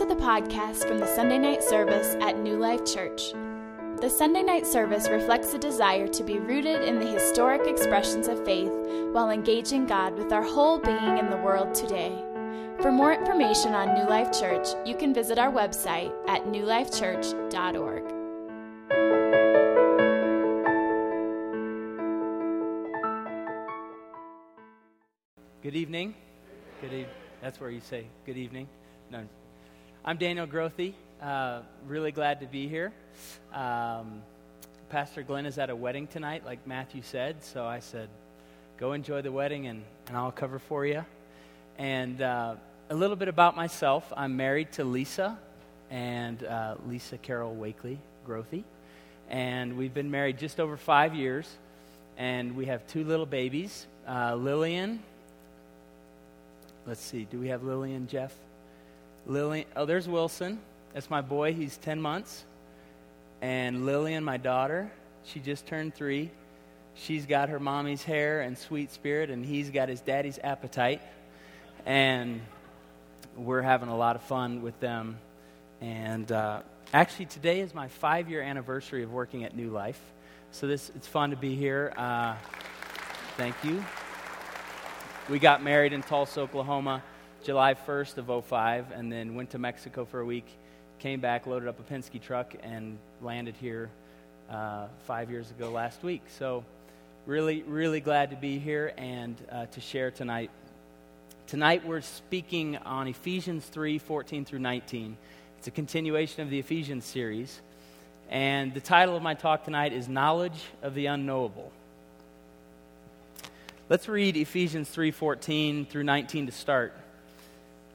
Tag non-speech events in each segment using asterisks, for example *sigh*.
to the podcast from the Sunday night service at New Life Church. The Sunday night service reflects a desire to be rooted in the historic expressions of faith while engaging God with our whole being in the world today. For more information on New Life Church, you can visit our website at newlifechurch.org. Good evening. Good evening. That's where you say good evening. No. I'm Daniel Grothe. Uh, really glad to be here. Um, Pastor Glenn is at a wedding tonight, like Matthew said. So I said, go enjoy the wedding and, and I'll cover for you. And uh, a little bit about myself I'm married to Lisa and uh, Lisa Carol Wakely Grothe. And we've been married just over five years. And we have two little babies uh, Lillian. Let's see, do we have Lillian, Jeff? Lillian, oh, there's Wilson. That's my boy. He's 10 months. And Lillian, my daughter, she just turned three. She's got her mommy's hair and sweet spirit, and he's got his daddy's appetite. And we're having a lot of fun with them. And uh, actually, today is my five year anniversary of working at New Life. So this, it's fun to be here. Uh, thank you. We got married in Tulsa, Oklahoma, July 1st of 05, and then went to Mexico for a week came back, loaded up a Penske truck, and landed here uh, five years ago last week. So, really, really glad to be here and uh, to share tonight. Tonight, we're speaking on Ephesians 3 14 through 19. It's a continuation of the Ephesians series. And the title of my talk tonight is Knowledge of the Unknowable. Let's read Ephesians 3:14 through 19 to start.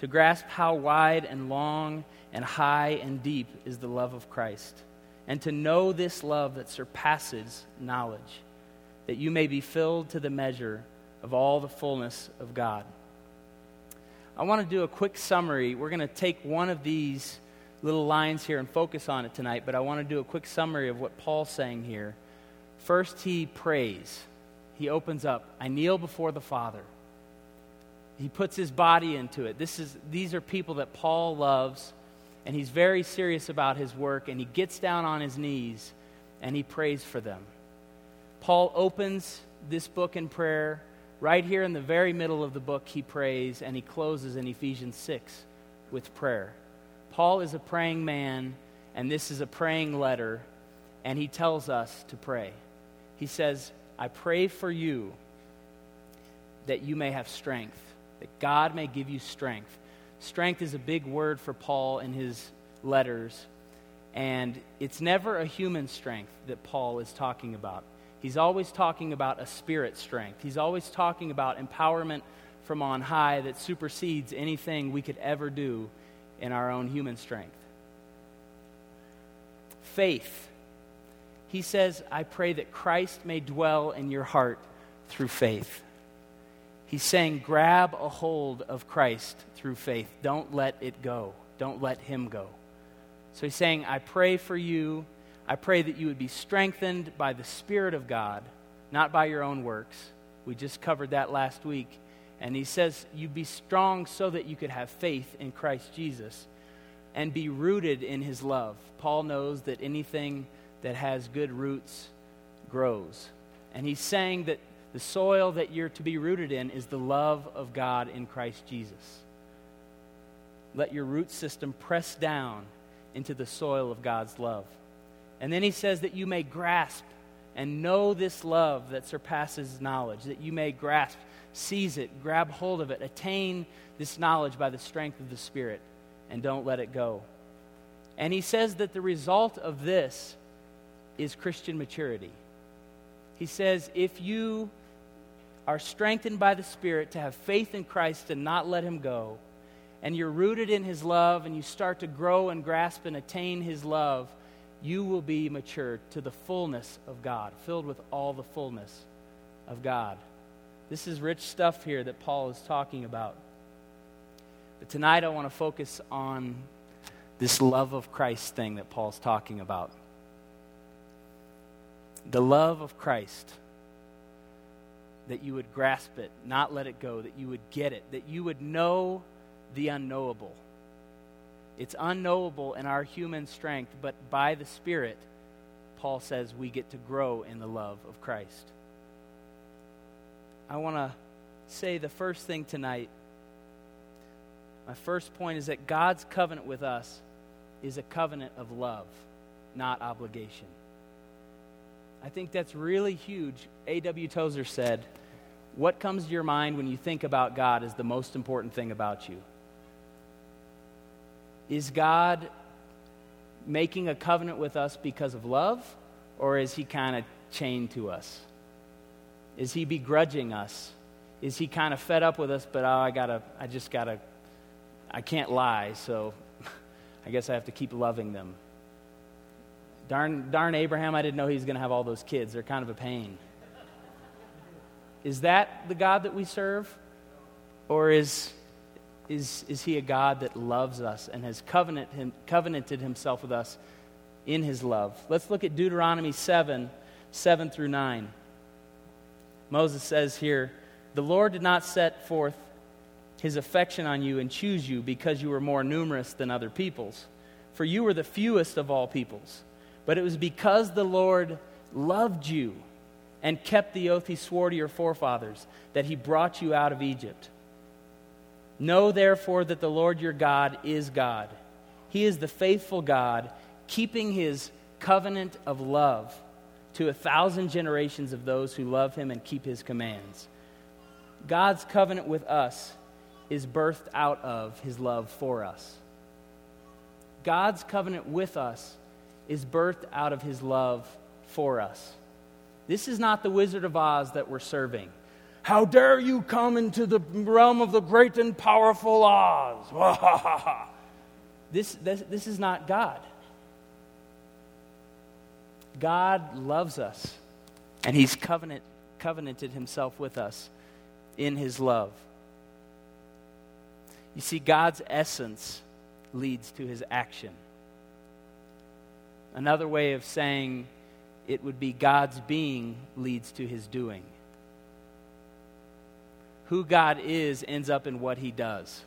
to grasp how wide and long and high and deep is the love of Christ and to know this love that surpasses knowledge, that you may be filled to the measure of all the fullness of God. I want to do a quick summary. We're going to take one of these little lines here and focus on it tonight, but I want to do a quick summary of what Paul's saying here. First, he prays. He opens up, I kneel before the Father. He puts his body into it. This is, these are people that Paul loves and he's very serious about his work, and he gets down on his knees and he prays for them. Paul opens this book in prayer. Right here in the very middle of the book, he prays, and he closes in Ephesians 6 with prayer. Paul is a praying man, and this is a praying letter, and he tells us to pray. He says, I pray for you that you may have strength, that God may give you strength Strength is a big word for Paul in his letters, and it's never a human strength that Paul is talking about. He's always talking about a spirit strength. He's always talking about empowerment from on high that supersedes anything we could ever do in our own human strength. Faith. He says, I pray that Christ may dwell in your heart through faith. He's saying, grab a hold of Christ through faith. Don't let it go. Don't let him go. So he's saying, I pray for you. I pray that you would be strengthened by the Spirit of God, not by your own works. We just covered that last week. And he says, You be strong so that you could have faith in Christ Jesus and be rooted in his love. Paul knows that anything that has good roots grows. And he's saying that the soil that you're to be rooted in is the love of God in Christ Jesus. Let your root system press down into the soil of God's love. And then he says that you may grasp and know this love that surpasses knowledge, that you may grasp, seize it, grab hold of it, attain this knowledge by the strength of the Spirit, and don't let it go. And he says that the result of this is Christian maturity. He says, if you are strengthened by the Spirit to have faith in Christ and not let Him go, and you're rooted in His love and you start to grow and grasp and attain His love, you will be mature to the fullness of God, filled with all the fullness of God. This is rich stuff here that Paul is talking about. But tonight I want to focus on this love of Christ thing that Paul's talking about. The love of Christ. That you would grasp it, not let it go, that you would get it, that you would know the unknowable. It's unknowable in our human strength, but by the Spirit, Paul says we get to grow in the love of Christ. I want to say the first thing tonight. My first point is that God's covenant with us is a covenant of love, not obligation. I think that's really huge. A.W. Tozer said, What comes to your mind when you think about God is the most important thing about you. Is God making a covenant with us because of love, or is he kind of chained to us? Is he begrudging us? Is he kind of fed up with us, but oh, I gotta, I just gotta, I can't lie, so *laughs* I guess I have to keep loving them. Darn, darn Abraham, I didn't know he was to have all those kids. They're kind of a pain. Is that the God that we serve? Or is is, is he a God that loves us and has covenant him, covenanted himself with us in his love? Let's look at Deuteronomy 7 7 through 9. Moses says here, The Lord did not set forth his affection on you and choose you because you were more numerous than other peoples, for you were the fewest of all peoples. But it was because the Lord loved you and kept the oath he swore to your forefathers that he brought you out of Egypt. Know therefore that the Lord your God is God. He is the faithful God, keeping his covenant of love to a thousand generations of those who love him and keep his commands. God's covenant with us is birthed out of his love for us. God's covenant with us is birthed out of his love for us. This is not the Wizard of Oz that we're serving. How dare you come into the realm of the great and powerful Oz? *laughs* this, this, this is not God. God loves us, and He's covenant, covenanted Himself with us in His love. You see, God's essence leads to His action. Another way of saying it would be God's being leads to His doing who God is ends up in what he does.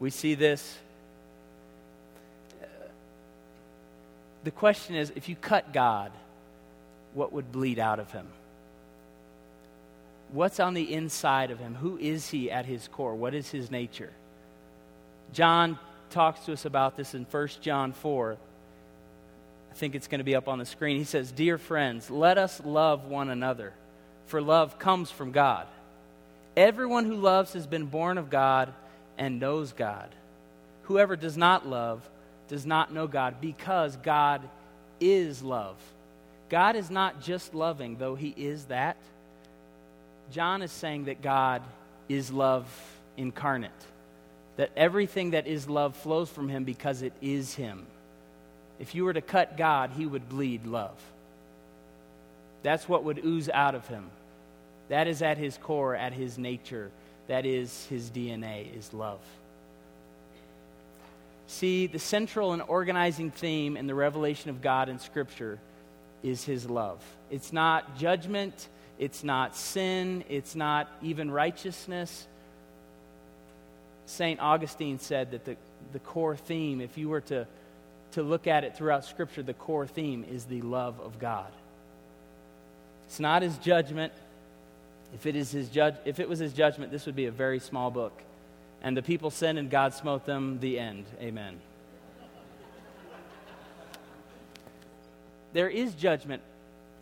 We see this. The question is if you cut God, what would bleed out of him? What's on the inside of him? Who is he at his core? What is his nature? John talks to us about this in 1 John 4. I think it's going to be up on the screen. He says, Dear friends, let us love one another for love comes from God. Everyone who loves has been born of God and knows God. Whoever does not love does not know God because God is love. God is not just loving, though He is that. John is saying that God is love incarnate, that everything that is love flows from Him because it is Him. If you were to cut God, He would bleed love. That's what would ooze out of Him. That is at his core, at his nature. That is his DNA, is love. See, the central and organizing theme in the revelation of God in Scripture is his love. It's not judgment, it's not sin, it's not even righteousness. St. Augustine said that the, the core theme, if you were to, to look at it throughout Scripture, the core theme is the love of God. It's not his judgment, if it, is his judge, if it was his judgment, this would be a very small book. And the people sinned and God smote them, the end. Amen. there is judgment.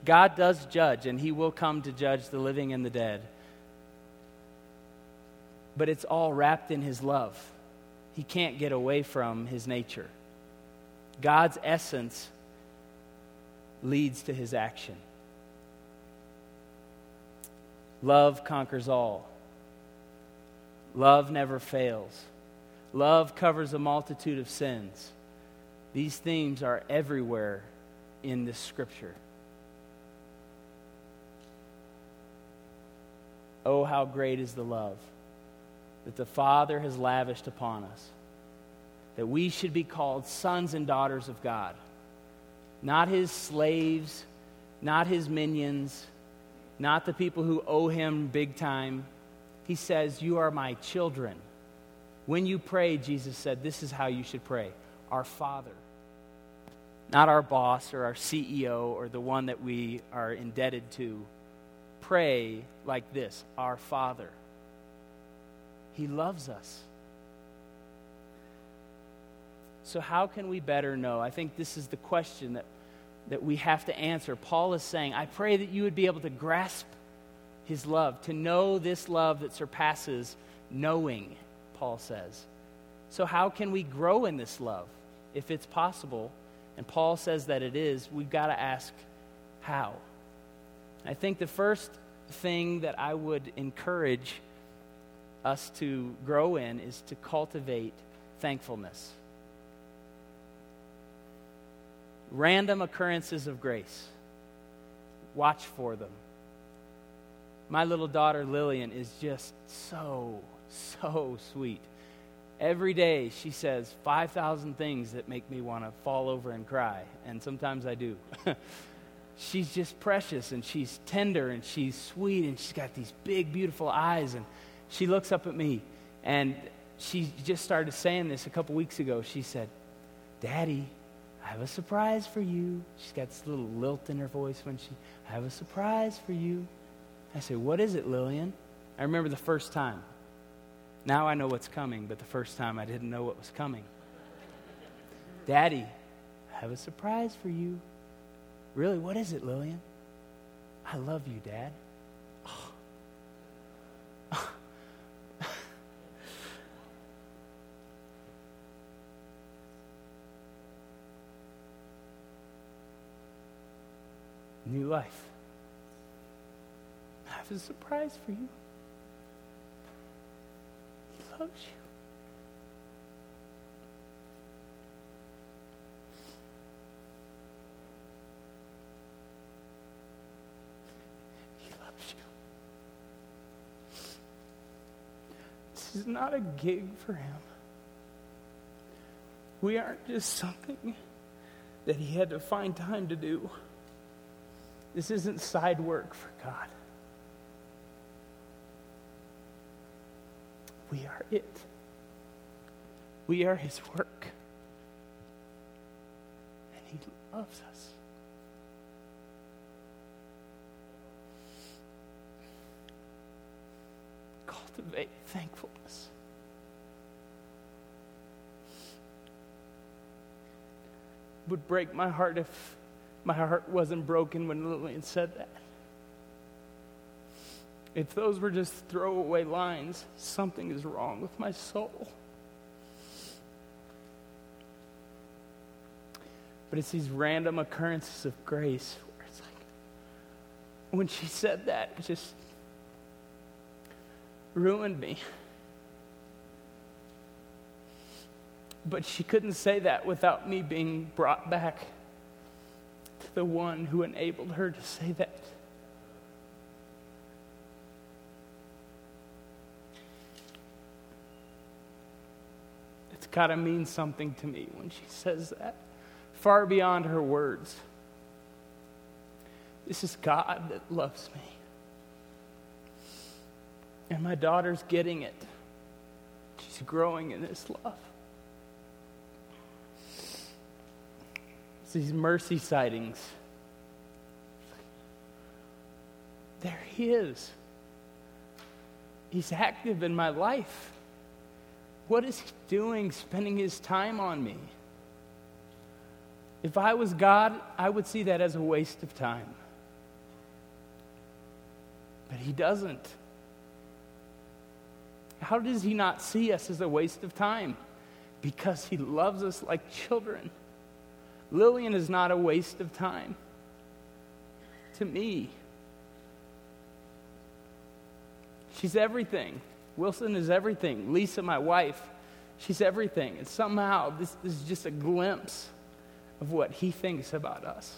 God does judge, and he will come to judge the living and the dead. But it's all wrapped in his love. He can't get away from his nature. God's essence leads to his action. Love conquers all. Love never fails. Love covers a multitude of sins. These themes are everywhere in this scripture. Oh, how great is the love that the Father has lavished upon us, that we should be called sons and daughters of God, not his slaves, not his minions, not the people who owe him big time. He says, You are my children. When you pray, Jesus said, This is how you should pray Our Father. Not our boss or our CEO or the one that we are indebted to. Pray like this Our Father. He loves us. So, how can we better know? I think this is the question that, that we have to answer. Paul is saying, I pray that you would be able to grasp his love, to know this love that surpasses knowing, Paul says. So, how can we grow in this love? If it's possible, and Paul says that it is, we've got to ask how. I think the first thing that I would encourage us to grow in is to cultivate thankfulness. Random occurrences of grace. Watch for them. My little daughter Lillian is just so, so sweet. Every day she says 5,000 things that make me want to fall over and cry, and sometimes I do. *laughs* she's just precious and she's tender and she's sweet and she's got these big, beautiful eyes. And she looks up at me and she just started saying this a couple weeks ago. She said, Daddy, I have a surprise for you. She's got this little lilt in her voice when she, I have a surprise for you. I say, What is it, Lillian? I remember the first time. Now I know what's coming, but the first time I didn't know what was coming. Daddy, I have a surprise for you. Really, what is it, Lillian? I love you, Dad. New life. I have a surprise for you. He loves you. He loves you. This is not a gig for him. We aren't just something that he had to find time to do. This isn't side work for God. We are it. We are his work. And he loves us. Cultivate thankfulness. Would break my heart if my heart wasn't broken when Lillian said that. If those were just throwaway lines, something is wrong with my soul. But it's these random occurrences of grace where it's like, when she said that, it just ruined me. But she couldn't say that without me being brought back the one who enabled her to say that. It's got to mean something to me when she says that, far beyond her words. This is God that loves me. And my daughter's getting it. She's growing in this love. These mercy sightings. They're His. He's active in my life. What is He doing spending His time on me? If I was God, I would see that as a waste of time. But He doesn't. How does he not see us as a waste of time? Because he loves us like children. Lillian is not a waste of time to me. She's everything. Wilson is everything. Lisa, my wife, she's everything. And somehow, this, this is just a glimpse of what He thinks about us.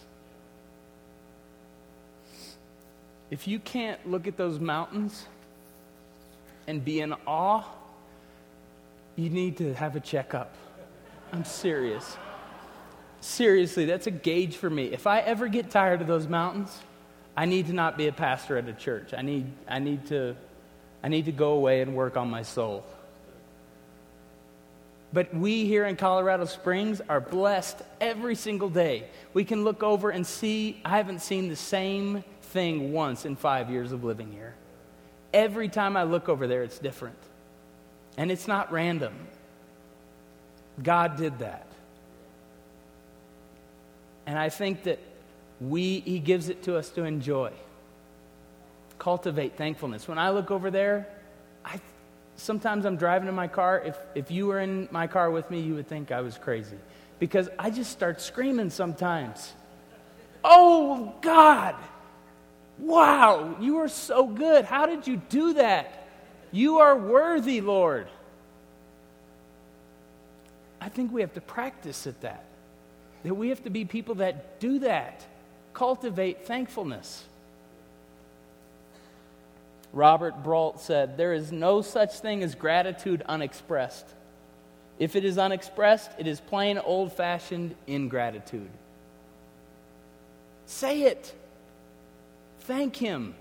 If you can't look at those mountains and be in awe, you need to have a checkup. I'm serious. Seriously, that's a gauge for me. If I ever get tired of those mountains, I need to not be a pastor at a church. I need, I need, to, I need to go away and work on my soul. But we here in Colorado Springs are blessed every single day. We can look over and see, I haven't seen the same thing once in five years of living here. Every time I look over there, it's different. And it's not random. God did that. And I think that we, He gives it to us to enjoy. Cultivate thankfulness. When I look over there, I, sometimes I'm driving in my car. If, if you were in my car with me, you would think I was crazy. Because I just start screaming sometimes. Oh, God! Wow, you are so good. How did you do that? You are worthy, Lord. I think we have to practice at that. That we have to be people that do that, cultivate thankfulness. Robert Brault said, There is no such thing as gratitude unexpressed. If it is unexpressed, it is plain old fashioned ingratitude. Say it. Thank Him.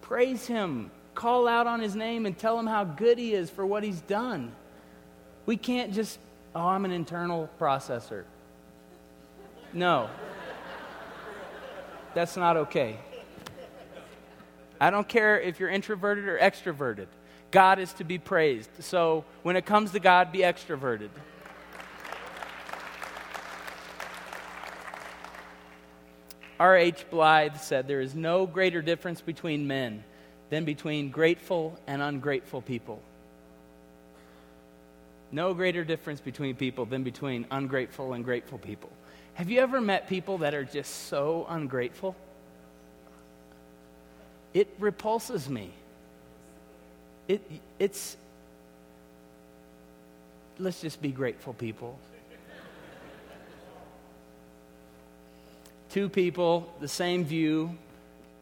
Praise Him. Call out on His name and tell Him how good He is for what He's done. We can't just, oh, I'm an internal processor. No. That's not okay. I don't care if you're introverted or extroverted. God is to be praised. So when it comes to God, be extroverted. R.H. Blyth said, There is no greater difference between men than between grateful and ungrateful people. No greater difference between people than between ungrateful and grateful people. Have you ever met people that are just so ungrateful? It repulses me. It, it's, let's just be grateful people. two people, the same view,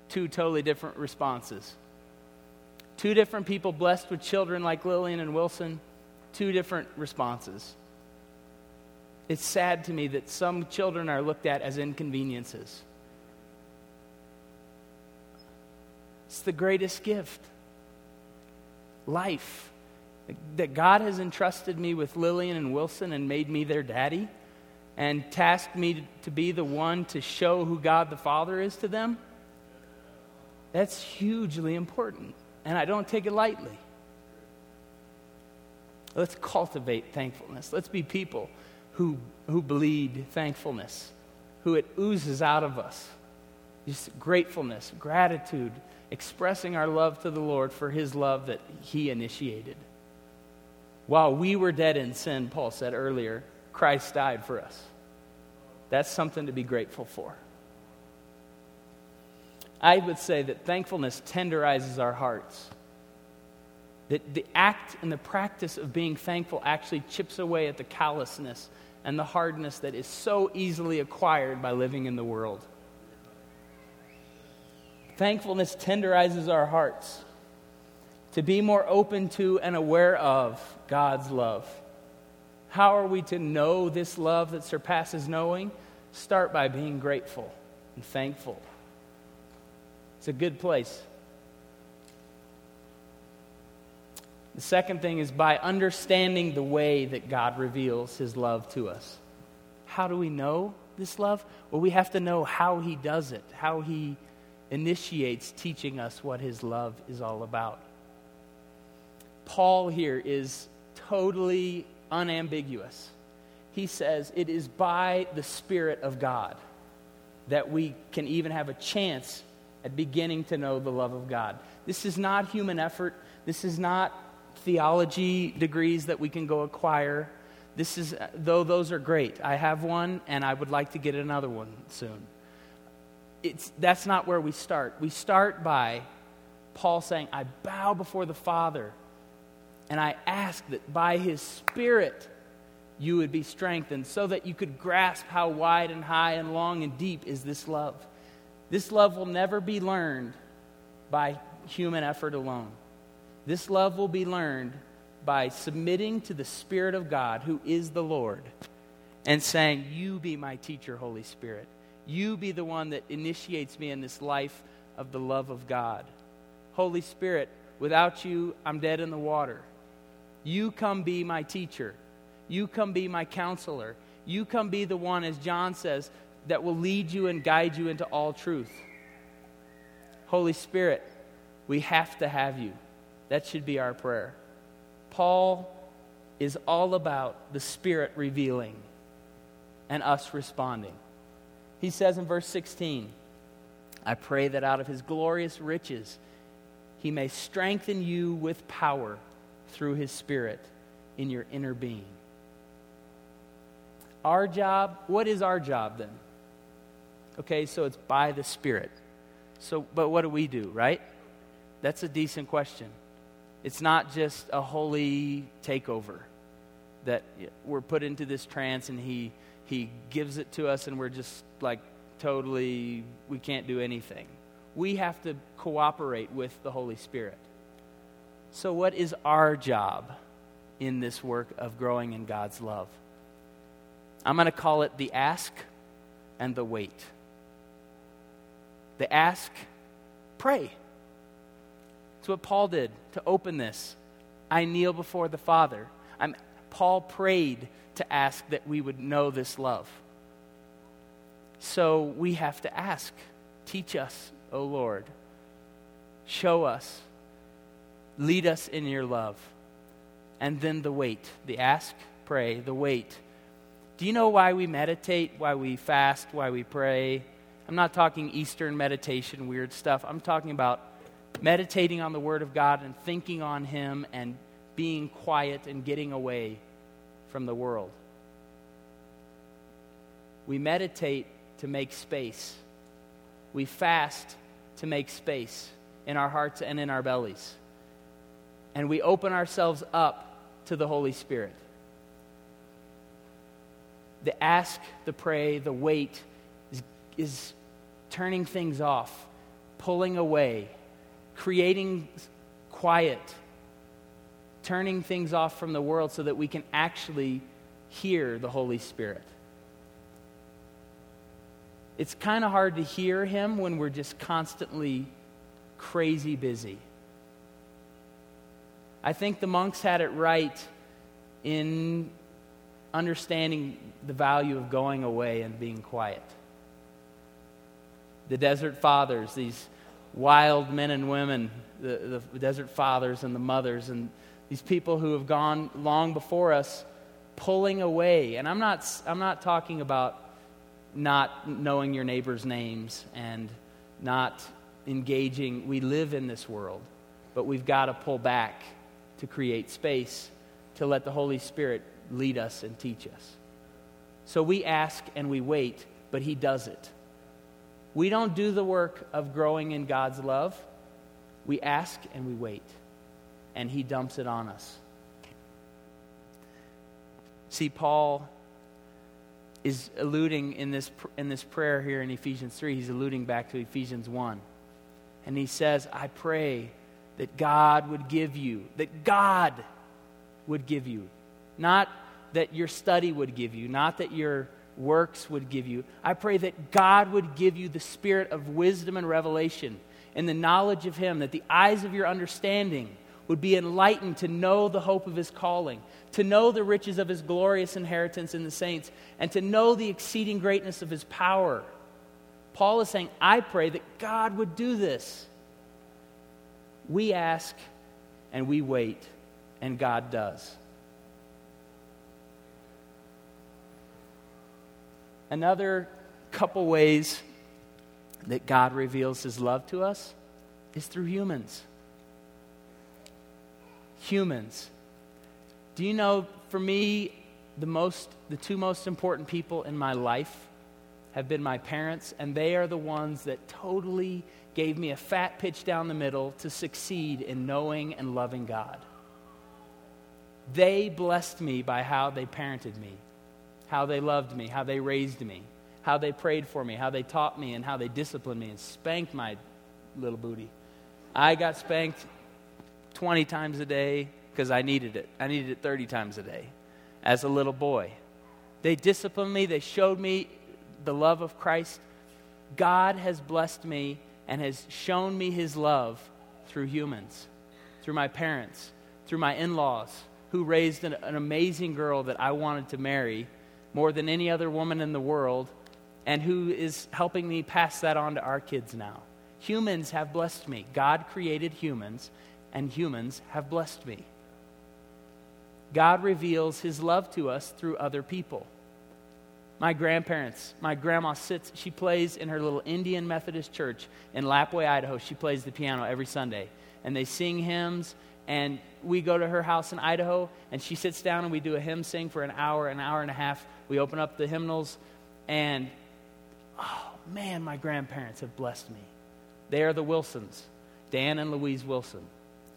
two totally different responses. Two different people blessed with children like Lillian and Wilson, two different responses. It's sad to me that some children are looked at as inconveniences. It's the greatest gift life. That God has entrusted me with Lillian and Wilson and made me their daddy and tasked me to be the one to show who God the Father is to them. That's hugely important, and I don't take it lightly. Let's cultivate thankfulness. Let's be people who, who bleed thankfulness, who it oozes out of us. Just gratefulness, gratitude, expressing our love to the Lord for his love that he initiated. While we were dead in sin, Paul said earlier, Christ died for us. That's something to be grateful for. I would say that thankfulness tenderizes our hearts. That the act and the practice of being thankful actually chips away at the callousness and the hardness that is so easily acquired by living in the world. Thankfulness tenderizes our hearts to be more open to and aware of God's love. How are we to know this love that surpasses knowing? Start by being grateful and thankful. It's a good place The second thing is by understanding the way that God reveals his love to us. How do we know this love? Well, we have to know how he does it, how he initiates teaching us what his love is all about. Paul here is totally unambiguous. He says it is by the Spirit of God that we can even have a chance at beginning to know the love of God. This is not human effort. This is not theology degrees that we can go acquire. This is, though those are great. I have one and I would like to get another one soon. It's, that's not where we start. We start by Paul saying, I bow before the Father and I ask that by his Spirit you would be strengthened, so that you could grasp how wide and high and long and deep is this love. This love will never be learned by human effort alone. This love will be learned by submitting to the Spirit of God, who is the Lord, and saying, You be my teacher, Holy Spirit. You be the one that initiates me in this life of the love of God. Holy Spirit, without you, I'm dead in the water. You come be my teacher. You come be my counselor. You come be the one, as John says, that will lead you and guide you into all truth. Holy Spirit, we have to have you. That should be our prayer. Paul is all about the Spirit revealing and us responding. He says in verse 16, I pray that out of his glorious riches he may strengthen you with power through his Spirit in your inner being. Our job, what is our job then? Okay, so it's by the Spirit. So, but what do we do, right? That's a decent question. It's not just a holy takeover that we're put into this trance and he he gives it to us and we're just like totally we can't do anything. We have to cooperate with the Holy Spirit. So what is our job in this work of growing in God's love? I'm going to call it the ask and the wait. The ask, pray. It's what Paul did to open this. I kneel before the Father. I'm, Paul prayed to ask that we would know this love. So we have to ask, teach us, O Lord. Show us. Lead us in your love. And then the wait, the ask, pray, the wait. Do you know why we meditate, why we fast, why we pray? I'm not talking Eastern meditation, weird stuff. I'm talking about meditating on the Word of God and thinking on Him and being quiet and getting away from the world. We meditate to make space. We fast to make space in our hearts and in our bellies. And we open ourselves up to the Holy Spirit. The ask, the pray, the wait is, is turning things off, pulling away, creating quiet, turning things off from the world so that we can actually hear the Holy Spirit. It's kind of hard to hear Him when we're just constantly crazy busy. I think the monks had it right in understanding the value of going away and being quiet. The desert fathers, these wild men and women, the, the desert fathers and the mothers, and these people who have gone long before us, pulling away. And I'm not, I'm not talking about not knowing your neighbor's names and not engaging. We live in this world, but we've got to pull back to create space to let the Holy Spirit lead us and teach us. So we ask and we wait, but He does it. We don't do the work of growing in God's love. We ask and we wait, and He dumps it on us. See, Paul is alluding in this, in this prayer here in Ephesians 3, he's alluding back to Ephesians 1. And he says, I pray that God would give you, that God would give you, not that your study would give you, not that your works would give you. I pray that God would give you the spirit of wisdom and revelation and the knowledge of Him, that the eyes of your understanding would be enlightened to know the hope of His calling, to know the riches of His glorious inheritance in the saints, and to know the exceeding greatness of His power. Paul is saying, I pray that God would do this. We ask and we wait, and God does. Another couple ways that God reveals his love to us is through humans. Humans. Do you know, for me, the, most, the two most important people in my life have been my parents, and they are the ones that totally gave me a fat pitch down the middle to succeed in knowing and loving God. They blessed me by how they parented me, how they loved me, how they raised me, how they prayed for me, how they taught me, and how they disciplined me and spanked my little booty. I got spanked 20 times a day because I needed it. I needed it 30 times a day as a little boy. They disciplined me, they showed me the love of Christ. God has blessed me and has shown me his love through humans, through my parents, through my in laws, who raised an, an, amazing girl that I wanted to marry more than any other woman in the world, and who is helping me pass that on to our kids now. Humans have blessed me. God created humans, and humans have blessed me. God reveals his love to us through other people. My grandparents, my grandma sits, she plays in her little Indian Methodist church in Lapwai, Idaho. She plays the piano every Sunday. And they sing hymns, and we go to her house in Idaho, and she sits down and we do a hymn sing for an hour, an hour and a half. We open up the hymnals, and oh man, my grandparents have blessed me. They are the Wilsons, Dan and Louise Wilson.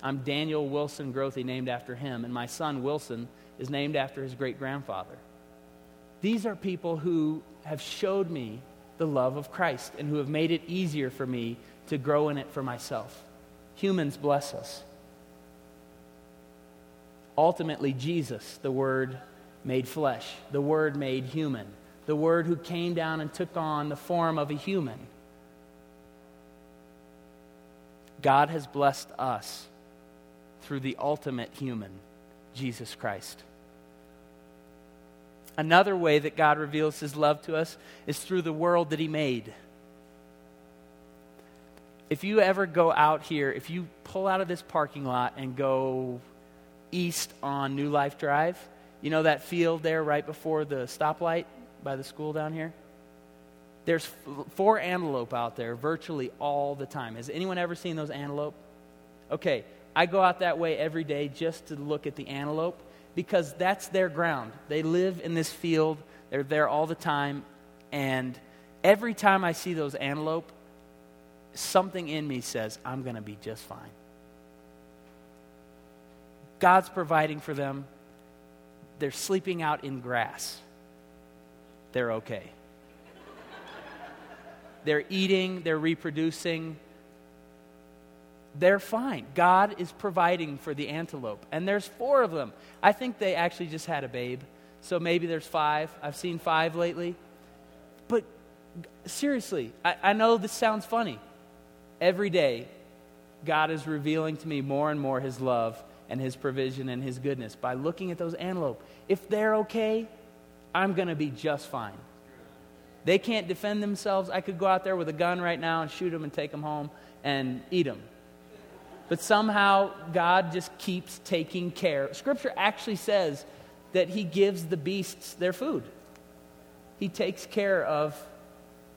I'm Daniel Wilson Grothe, named after him, and my son Wilson is named after his great grandfather. These are people who have showed me the love of Christ and who have made it easier for me to grow in it for myself. Humans bless us. Ultimately, Jesus, the Word made flesh, the Word made human, the Word who came down and took on the form of a human. God has blessed us through the ultimate human, Jesus Christ. Another way that God reveals his love to us is through the world that he made. If you ever go out here, if you pull out of this parking lot and go east on New Life Drive, you know that field there right before the stoplight by the school down here? There's four antelope out there virtually all the time. Has anyone ever seen those antelope? Okay, I go out that way every day just to look at the antelope because that's their ground. They live in this field, they're there all the time, and every time I see those antelope, something in me says, I'm going to be just fine. God's providing for them. They're sleeping out in grass. They're okay. they're eating, they're reproducing, they're fine. God is providing for the antelope. And there's four of them. I think they actually just had a babe. So maybe there's five. I've seen five lately. But seriously, I, I know this sounds funny. Every day, God is revealing to me more and more His love and His provision and His goodness by looking at those antelope. If they're okay, I'm going to be just fine. They can't defend themselves. I could go out there with a gun right now and shoot them and take them home and eat them. But somehow God just keeps taking care. Scripture actually says that He gives the beasts their food. He takes care of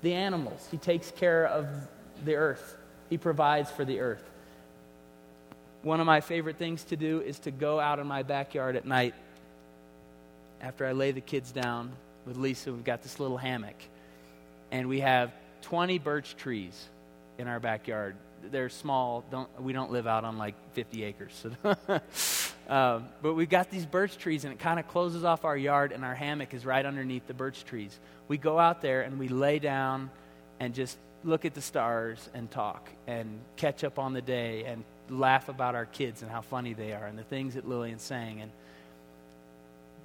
the animals, He takes care of the earth, He provides for the earth. One of my favorite things to do is to go out in my backyard at night after I lay the kids down with Lisa. We've got this little hammock, and we have 20 birch trees in our backyard they're small. Don't, we don't live out on like 50 acres. So *laughs* um, but we've got these birch trees, and it kind of closes off our yard, and our hammock is right underneath the birch trees. We go out there and we lay down and just look at the stars and talk and catch up on the day and laugh about our kids and how funny they are and the things that Lillian sang. And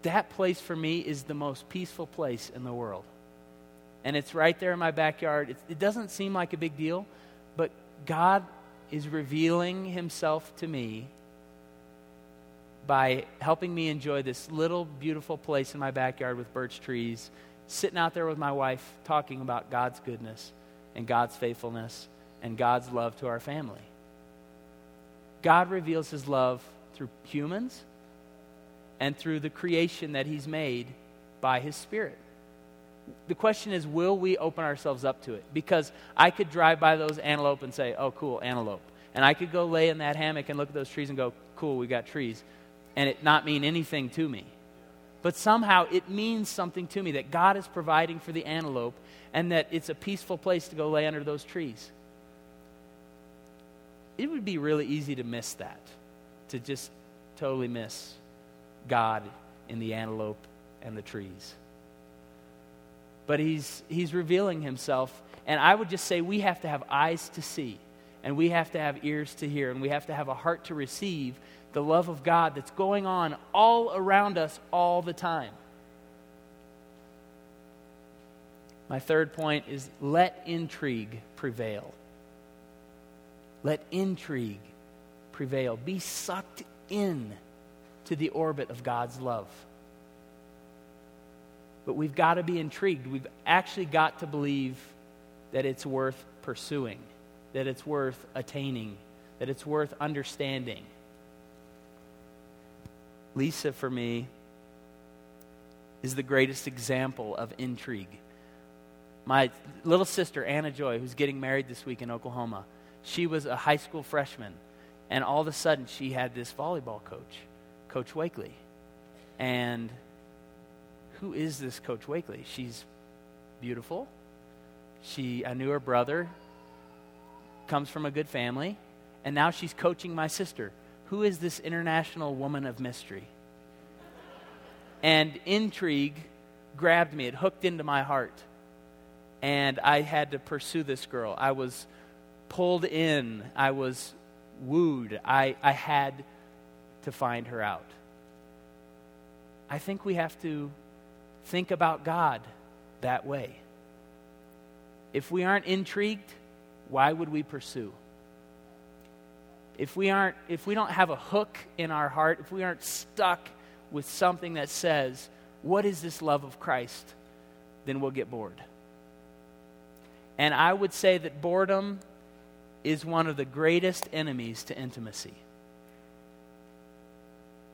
that place for me is the most peaceful place in the world. And it's right there in my backyard. It, it doesn't seem like a big deal, but God is revealing himself to me by helping me enjoy this little beautiful place in my backyard with birch trees, sitting out there with my wife talking about God's goodness and God's faithfulness and God's love to our family. God reveals his love through humans and through the creation that he's made by his Spirit the question is, will we open ourselves up to it? Because I could drive by those antelope and say, oh, cool, antelope. And I could go lay in that hammock and look at those trees and go, cool, we got trees. And it not mean anything to me. But somehow it means something to me that God is providing for the antelope and that it's a peaceful place to go lay under those trees. It would be really easy to miss that, to just totally miss God in the antelope and the trees. But he's, he's revealing himself. And I would just say we have to have eyes to see, and we have to have ears to hear, and we have to have a heart to receive the love of God that's going on all around us all the time. My third point is let intrigue prevail. Let intrigue prevail. Be sucked in to the orbit of God's love. But we've got to be intrigued. We've actually got to believe that it's worth pursuing, that it's worth attaining, that it's worth understanding. Lisa, for me, is the greatest example of intrigue. My little sister, Anna Joy, who's getting married this week in Oklahoma, she was a high school freshman, and all of a sudden she had this volleyball coach, Coach Wakely. And who is this Coach Wakely? She's beautiful. She, I knew her brother, comes from a good family, and now she's coaching my sister. Who is this international woman of mystery? And intrigue grabbed me, it hooked into my heart. And I had to pursue this girl. I was pulled in, I was wooed, I, I had to find her out. I think we have to think about God that way. If we aren't intrigued, why would we pursue? If we aren't if we don't have a hook in our heart, if we aren't stuck with something that says, what is this love of Christ? then we'll get bored. And I would say that boredom is one of the greatest enemies to intimacy.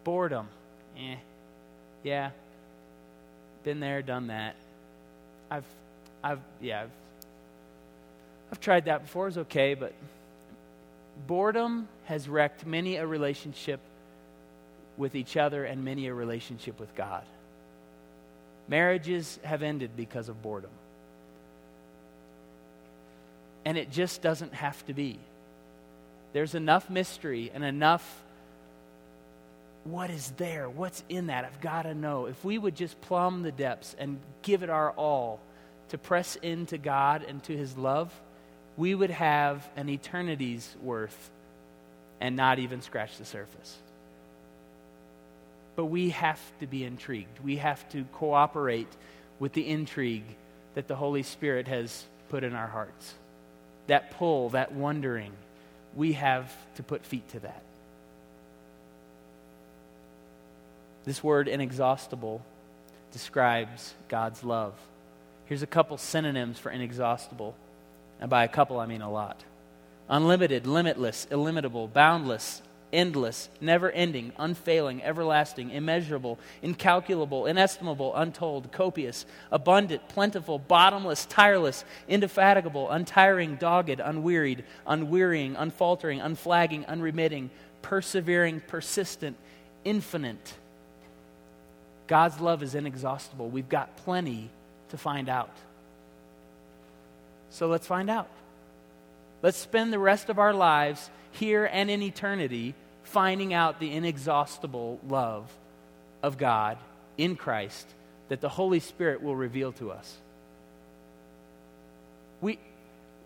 Boredom. Eh. Yeah. Been there, done that. I've, I've, yeah, I've, I've tried that before. It's okay, but boredom has wrecked many a relationship with each other and many a relationship with God. Marriages have ended because of boredom. And it just doesn't have to be. There's enough mystery and enough what is there? What's in that? I've got to know. If we would just plumb the depths and give it our all to press into God and to His love, we would have an eternity's worth and not even scratch the surface. But we have to be intrigued. We have to cooperate with the intrigue that the Holy Spirit has put in our hearts. That pull, that wondering, we have to put feet to that. This word inexhaustible describes God's love. Here's a couple synonyms for inexhaustible. And by a couple, I mean a lot unlimited, limitless, illimitable, boundless, endless, never ending, unfailing, everlasting, immeasurable, incalculable, inestimable, untold, copious, abundant, plentiful, bottomless, tireless, indefatigable, untiring, dogged, unwearied, unwearying, unfaltering, unflagging, unremitting, persevering, persistent, infinite. God's love is inexhaustible. We've got plenty to find out. So let's find out. Let's spend the rest of our lives here and in eternity finding out the inexhaustible love of God in Christ that the Holy Spirit will reveal to us. We,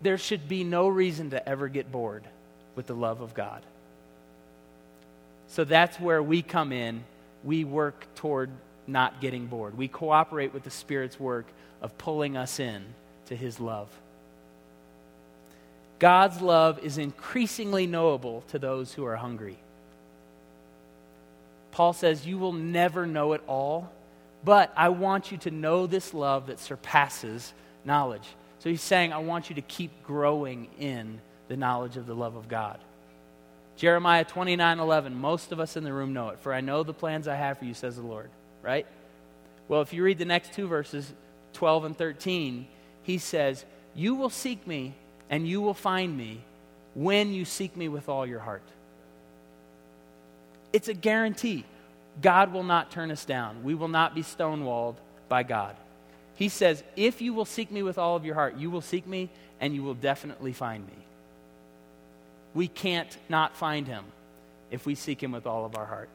there should be no reason to ever get bored with the love of God. So that's where we come in. We work toward not getting bored. We cooperate with the Spirit's work of pulling us in to His love. God's love is increasingly knowable to those who are hungry. Paul says, You will never know it all, but I want you to know this love that surpasses knowledge. So he's saying, I want you to keep growing in the knowledge of the love of God. Jeremiah 29 11, most of us in the room know it. For I know the plans I have for you, says the Lord right? Well, if you read the next two verses, 12 and 13, he says, You will seek me and you will find me when you seek me with all your heart. It's a guarantee. God will not turn us down. We will not be stonewalled by God. He says, If you will seek me with all of your heart, you will seek me and you will definitely find me. We can't not find him if we seek him with all of our heart.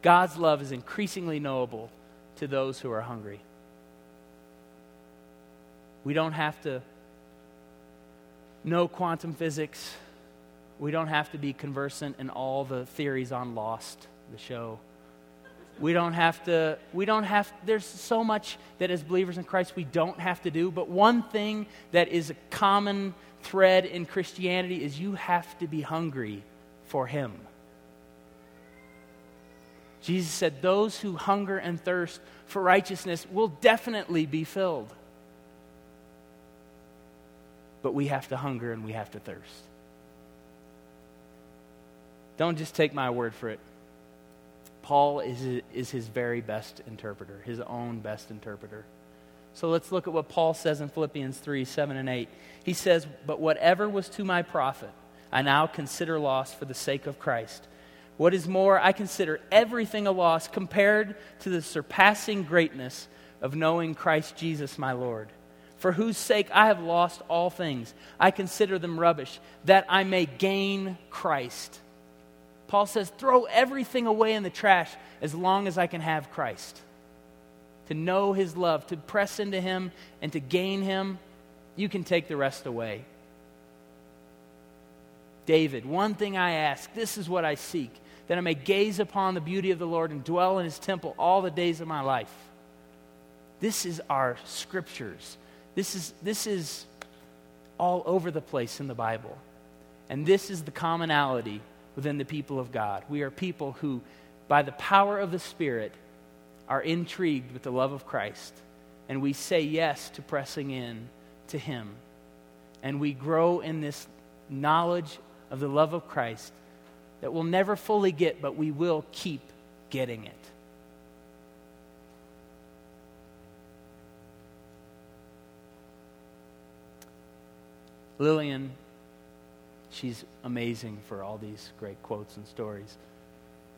God's love is increasingly knowable to those who are hungry. We don't have to know quantum physics. We don't have to be conversant in all the theories on Lost, the show. We don't have to, we don't have, there's so much that as believers in Christ we don't have to do, but one thing that is a common thread in Christianity is you have to be hungry for Him. Jesus said, Those who hunger and thirst for righteousness will definitely be filled. But we have to hunger and we have to thirst. Don't just take my word for it. Paul is, is his very best interpreter, his own best interpreter. So let's look at what Paul says in Philippians 3 7 and 8. He says, But whatever was to my profit, I now consider loss for the sake of Christ. What is more, I consider everything a loss compared to the surpassing greatness of knowing Christ Jesus my Lord, for whose sake I have lost all things. I consider them rubbish, that I may gain Christ Paul says, throw everything away in the trash as long as I can have Christ. To know his love, to press into him, and to gain him, you can take the rest away. David, one thing I ask, this is what I seek, that I may gaze upon the beauty of the Lord and dwell in his temple all the days of my life. This is our scriptures. This is, this is all over the place in the Bible. And this is the commonality within the people of God. We are people who, by the power of the Spirit, are intrigued with the love of Christ, and we say yes to pressing in to Him. And we grow in this knowledge of the love of Christ that we'll never fully get, but we will keep getting it. Lillian she's amazing for all these great quotes and stories.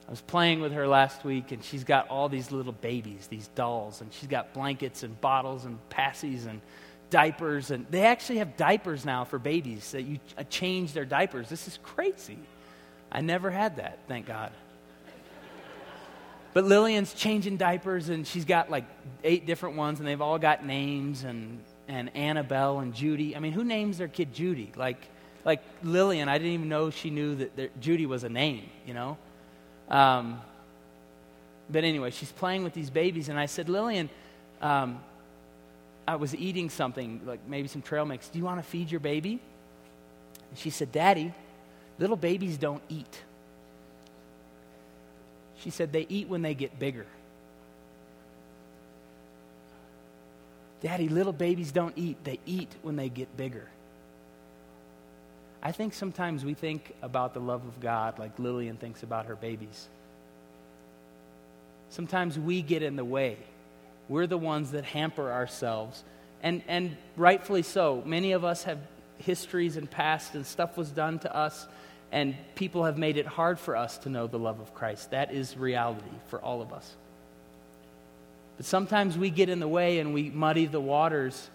I was playing with her last week, and she's got all these little babies, these dolls, and she's got blankets and bottles and passies and diapers. And they actually have diapers now for babies that you uh, change their diapers. This is crazy. I never had that, thank God. But Lillian's changing diapers, and she's got like eight different ones, and they've all got names, and, and Annabelle and Judy. I mean, who names their kid Judy? Like, like Lillian, I didn't even know she knew that there, Judy was a name, you know? Um, but anyway, she's playing with these babies, and I said, Lillian, um, I was eating something, like maybe some trail mix. Do you want to feed your baby? And she said, Daddy, little babies don't eat. She said, they eat when they get bigger. Daddy, little babies don't eat. They eat when they get bigger. I think sometimes we think about the love of God like Lillian thinks about her babies. Sometimes we get in the way. We're the ones that hamper ourselves. And, and rightfully so. Many of us have histories and past, and stuff was done to us, and people have made it hard for us to know the love of Christ. That is reality for all of us. But sometimes we get in the way and we muddy the waters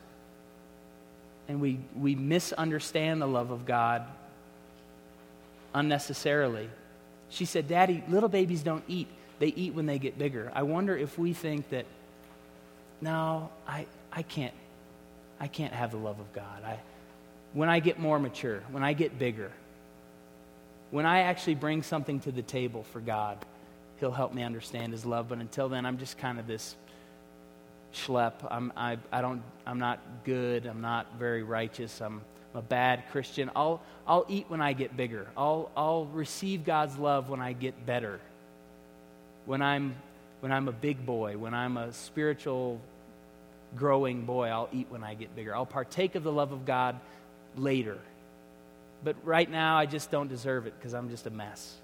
and we, we misunderstand the love of God unnecessarily. She said, Daddy, little babies don't eat. They eat when they get bigger. I wonder if we think that, no, I, I can't. I can't have the love of God. I, when I get more mature, when I get bigger, when I actually bring something to the table for God, He'll help me understand His love. But until then, I'm just kind of this schlep. I'm, I, I don't, I'm not good. I'm not very righteous. I'm a bad Christian. I'll, I'll eat when I get bigger. I'll, I'll receive God's love when I get better. When I'm, when I'm a big boy, when I'm a spiritual growing boy, I'll eat when I get bigger. I'll partake of the love of God later. But right now, I just don't deserve it because I'm just a mess.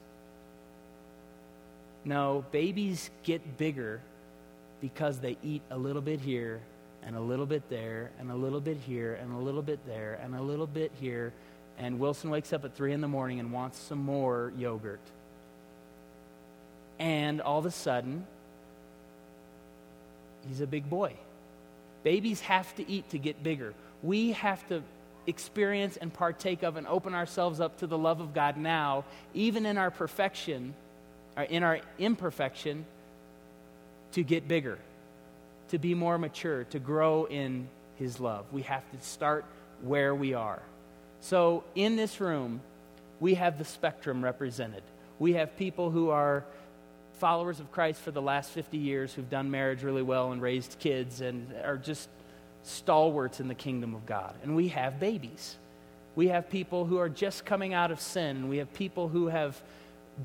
No, babies get bigger because they eat a little bit here and a little bit there and a little bit here and a little bit there and a little bit here. And Wilson wakes up at 3 in the morning and wants some more yogurt. And all of a sudden, he's a big boy. Babies have to eat to get bigger. We have to experience and partake of and open ourselves up to the love of God now, even in our perfection uh, in our imperfection, to get bigger, to be more mature, to grow in His love. We have to start where we are. So, in this room, we have the spectrum represented. We have people who are followers of Christ for the last 50 years who've done marriage really well and raised kids and are just stalwarts in the kingdom of God. And we have babies. We have people who are just coming out of sin. We have people who have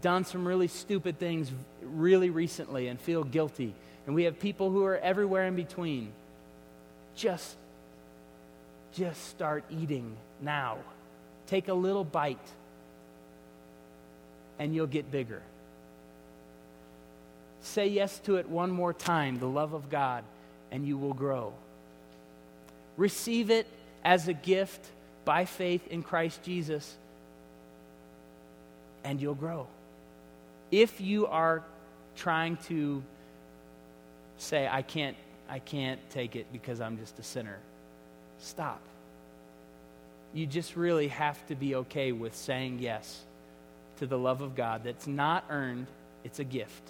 done some really stupid things really recently and feel guilty. And we have people who are everywhere in between. Just just start eating now. Take a little bite and you'll get bigger. Say yes to it one more time, the love of God, and you will grow. Receive it as a gift by faith in Christ Jesus, and you'll grow. If you are trying to say, I can't, I can't take it because I'm just a sinner, stop. You just really have to be okay with saying yes to the love of God that's not earned, it's a gift.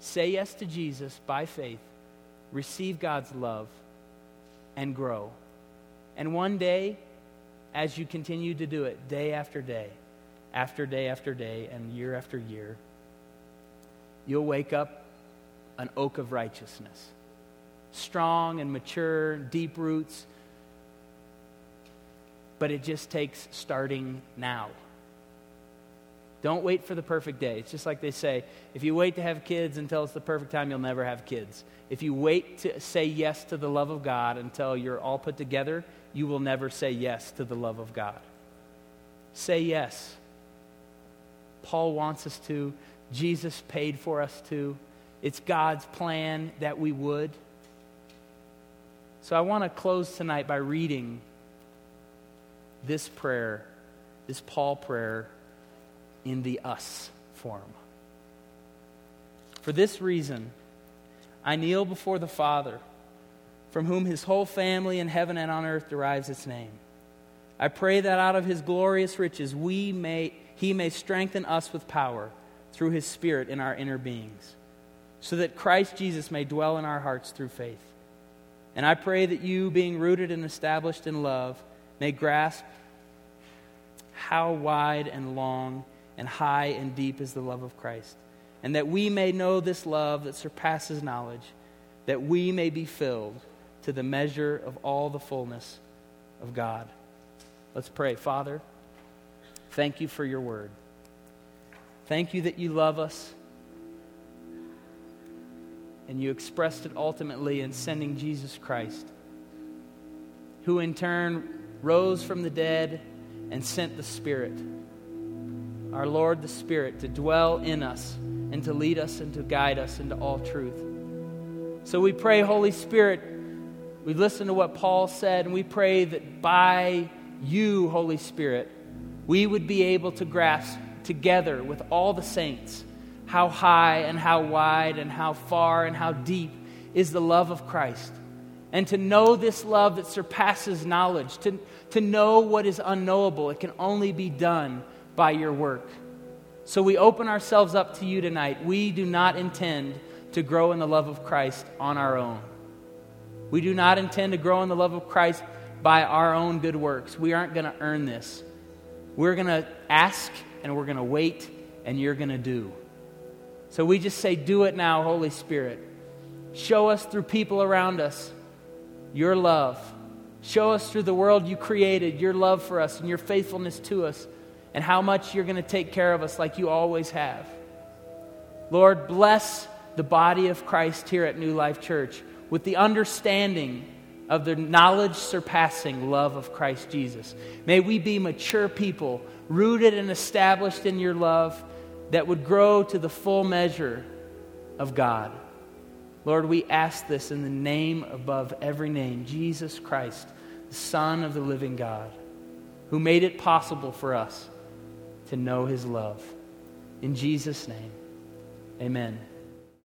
Say yes to Jesus by faith, receive God's love, and grow. And one day, as you continue to do it day after day, after day after day, and year after year, you'll wake up an oak of righteousness. Strong and mature, deep roots. But it just takes starting now. Don't wait for the perfect day. It's just like they say if you wait to have kids until it's the perfect time, you'll never have kids. If you wait to say yes to the love of God until you're all put together, you will never say yes to the love of God. Say yes. Paul wants us to, Jesus paid for us to. It's God's plan that we would. So I want to close tonight by reading this prayer, this Paul prayer in the us form. For this reason, I kneel before the Father, from whom his whole family in heaven and on earth derives its name. I pray that out of his glorious riches we may, he may strengthen us with power through his Spirit in our inner beings, so that Christ Jesus may dwell in our hearts through faith. And I pray that you, being rooted and established in love, may grasp how wide and long and high and deep is the love of Christ. And that we may know this love that surpasses knowledge, that we may be filled to the measure of all the fullness of God. Let's pray. Father, thank you for your word. Thank you that you love us. And you expressed it ultimately in sending Jesus Christ, who in turn rose from the dead and sent the Spirit our Lord the Spirit to dwell in us and to lead us and to guide us into all truth. So we pray, Holy Spirit, we listen to what Paul said, and we pray that by you, Holy Spirit, we would be able to grasp together with all the saints how high and how wide and how far and how deep is the love of Christ. And to know this love that surpasses knowledge, to, to know what is unknowable, it can only be done by your work. So we open ourselves up to you tonight. We do not intend to grow in the love of Christ on our own. We do not intend to grow in the love of Christ by our own good works. We aren't going to earn this. We're going to ask and we're going to wait and you're going to do. So we just say, Do it now, Holy Spirit. Show us through people around us your love. Show us through the world you created your love for us and your faithfulness to us and how much you're going to take care of us like you always have. Lord, bless the body of Christ here at New Life Church with the understanding of the knowledge surpassing love of Christ Jesus. May we be mature people, rooted and established in your love, that would grow to the full measure of God. Lord, we ask this in the name above every name, Jesus Christ, the Son of the living God, who made it possible for us to know his love. In Jesus' name, amen.